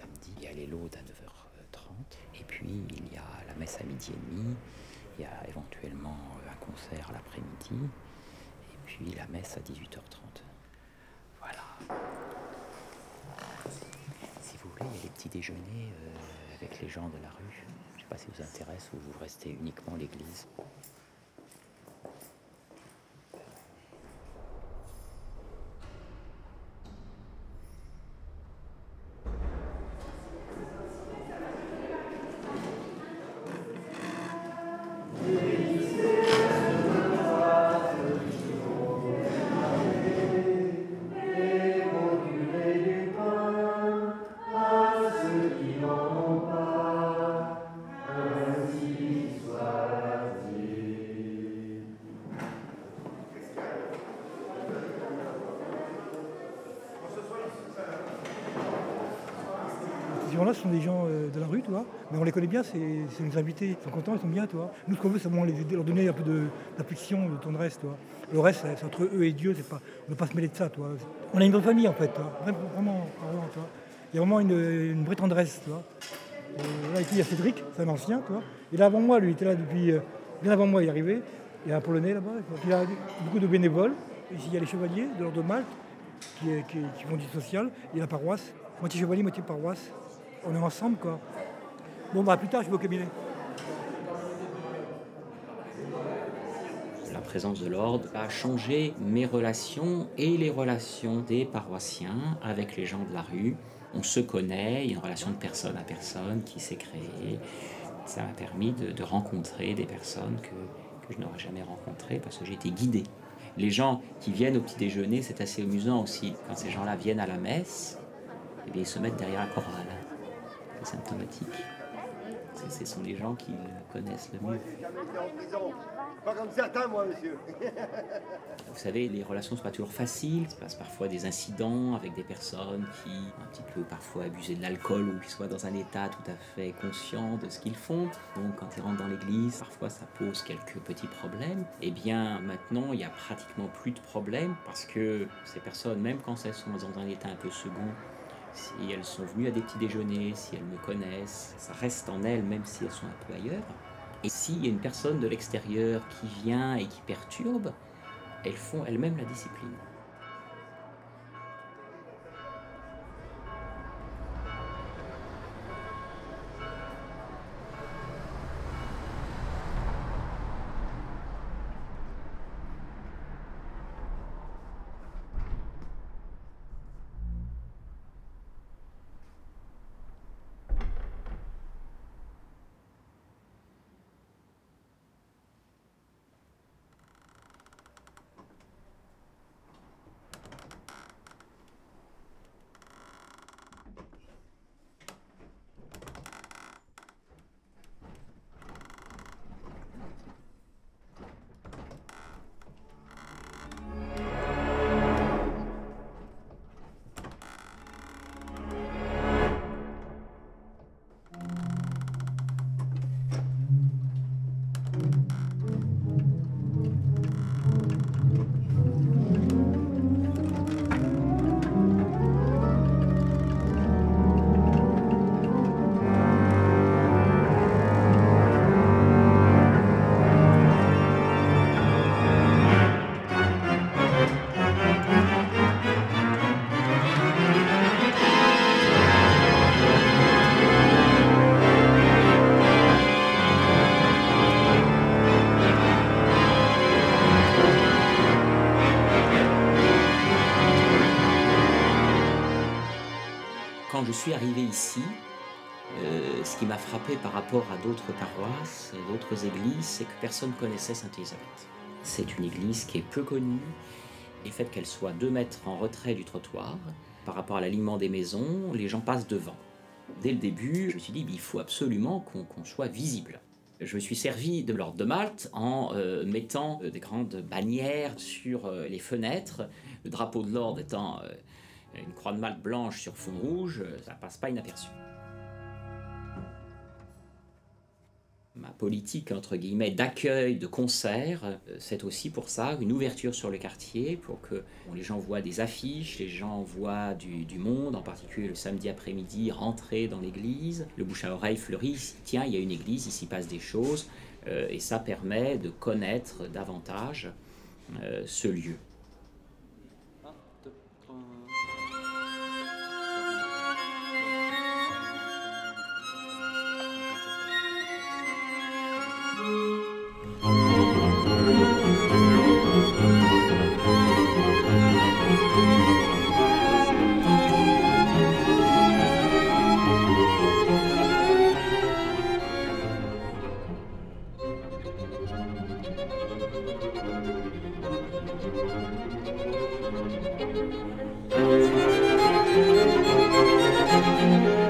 samedi. Il y a les lots à 9h30. Et puis, il y a la messe à midi et demi. Il y a éventuellement euh, un concert l'après-midi. Et puis, la messe à 18h30. Voilà. Si vous voulez, il y a les petits déjeuners euh, avec les gens de la rue. Je ne sais pas si vous intéresse ou vous restez uniquement l'église. Ce sont des gens euh, de la rue, tu vois. Mais on les connaît bien, c'est nos invités. Ils sont contents, ils sont bien, tu vois. Nous, ce qu'on veut, c'est leur donner un peu d'affection, de, tendresse, tu vois. Le reste, c'est entre eux et Dieu, pas, on ne pas se mêler de ça, tu vois. On a une bonne famille, en fait, Vraiment, vraiment, tu vois. Il y a vraiment une, vraie tendresse, tu vois. Euh, là, ici, il y a Cédric, c'est un ancien, tu vois. Et là, avant moi, lui, il était là depuis... Euh, bien avant moi, il est arrivé. Il y a un Polonais là-bas. Il y a beaucoup de bénévoles. Ici, il y a les chevaliers de l'ordre de Malte qui, qui font du social. Il y a la paroisse. Moitié chevalier, moitié paroisse on est ensemble, quoi. Bon, bah, plus tard, je vais au cabinet. La présence de l'ordre a changé mes relations et les relations des paroissiens avec les gens de la rue. On se connaît, il y a une relation de personne à personne qui s'est créée. Ça m'a permis de, rencontrer des personnes que, je n'aurais jamais rencontrées parce que j'ai été guidé. Les gens qui viennent au petit déjeuner, c'est assez amusant aussi. Quand ces gens-là viennent à la messe, eh bien, ils se mettent derrière la chorale symptomatique. Ce sont les gens qui le connaissent le mieux. Pas comme certains, moi, monsieur. Vous savez, les relations ne sont pas toujours faciles. Il se passe parfois des incidents avec des personnes qui ont un petit peu parfois abusé de l'alcool ou qui soient dans un état tout à fait conscient de ce qu'ils font. Donc, quand ils rentrent dans l'église, parfois ça pose quelques petits problèmes. Eh bien, maintenant, il n'y a pratiquement plus de problèmes parce que ces personnes, même quand elles sont dans un état un peu second, si elles sont venues à des petits déjeuners, si elles me connaissent, ça reste en elles même si elles sont un peu ailleurs. Et s'il y a une personne de l'extérieur qui vient et qui perturbe, elles font elles-mêmes la discipline. Ici, euh, ce qui m'a frappé par rapport à d'autres paroisses, d'autres églises, c'est que personne connaissait Sainte-Élisabeth. C'est une église qui est peu connue, et le fait qu'elle soit deux mètres en retrait du trottoir, par rapport à l'alignement des maisons, les gens passent devant. Dès le début, je me suis dit, il faut absolument qu'on soit visible. Je me suis servi de l'ordre de Malte en euh, mettant euh, des grandes bannières sur les fenêtres, le drapeau de l'ordre étant une croix de Malte blanche sur fond rouge, ça passe pas inaperçu. ma politique entre guillemets d'accueil de concert, euh, c'est aussi pour ça une ouverture sur le quartier pour que les gens voient des affiches, les gens voient du, monde, en particulier le samedi après-midi, rentrer dans l'église, le bouche à oreille fleurit, tiens il y a une église, ici passe des choses, euh, et ça permet de connaître davantage euh, ce lieu. Thank you.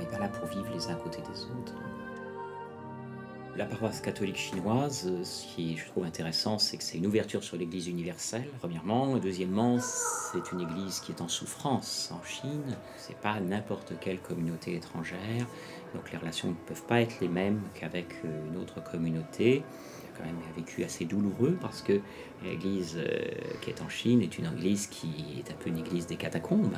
n'est pas là pour vivre les uns à côté des autres. La paroisse catholique chinoise, ce qui je trouve intéressant, c'est que c'est une ouverture sur l'Église universelle, premièrement. Deuxièmement, c'est une Église qui est en souffrance en Chine. C'est pas n'importe quelle communauté étrangère. Donc les relations ne peuvent pas être les mêmes qu'avec une autre communauté quand même un vécu assez douloureux parce que l'église euh, qui est en Chine est une église qui est un peu une église des catacombes.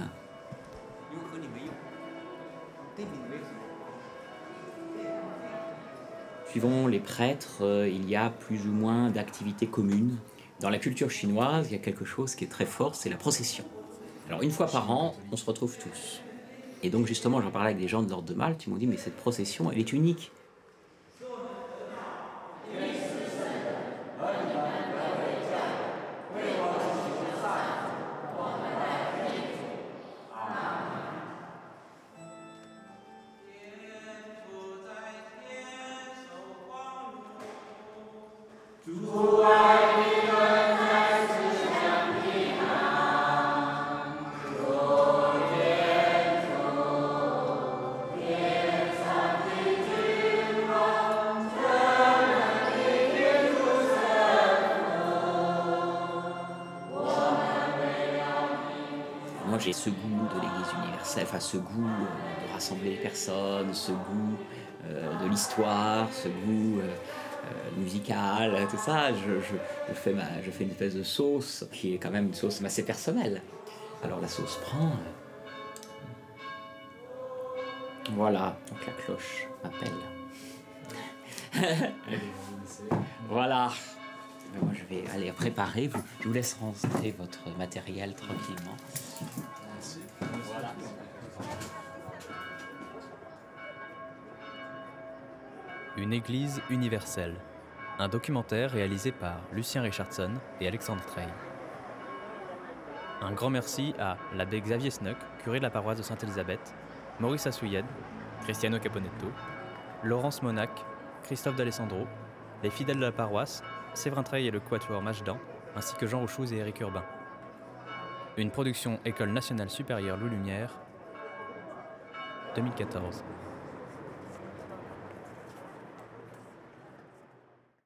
Les prêtres, euh, il y a plus ou moins d'activités communes. Dans la culture chinoise, il y a quelque chose qui est très fort, c'est la procession. Alors une fois par an, on se retrouve tous. Et donc justement, j'en parlais avec des gens de l'ordre de Malte, ils m'ont dit, mais cette procession, elle est unique. J'ai ce goût de l'Église universelle, enfin ce goût euh, de rassembler les personnes, ce goût euh, de l'histoire, ce goût euh, musical, tout ça. Je, fais je fais une espèce de sauce qui est quand même une sauce assez personnelle. Alors la sauce prend. Voilà, donc la cloche m'appelle. voilà. Moi, je vais aller préparer. Je vous laisse rentrer votre matériel tranquillement. Une Église universelle. Un documentaire réalisé par Lucien Richardson et Alexandre Trey. Un grand merci à l'abbé Xavier Snuck, curé de la paroisse de Sainte-Élisabeth, Maurice Assouyed, Cristiano Caponetto, Laurence Monac, Christophe D'Alessandro, les fidèles de la paroisse, Séverin Trey et le quatuor Majdan, ainsi que Jean Rochouz et Éric Urbain. Une production École nationale supérieure Loup Lumière 2014.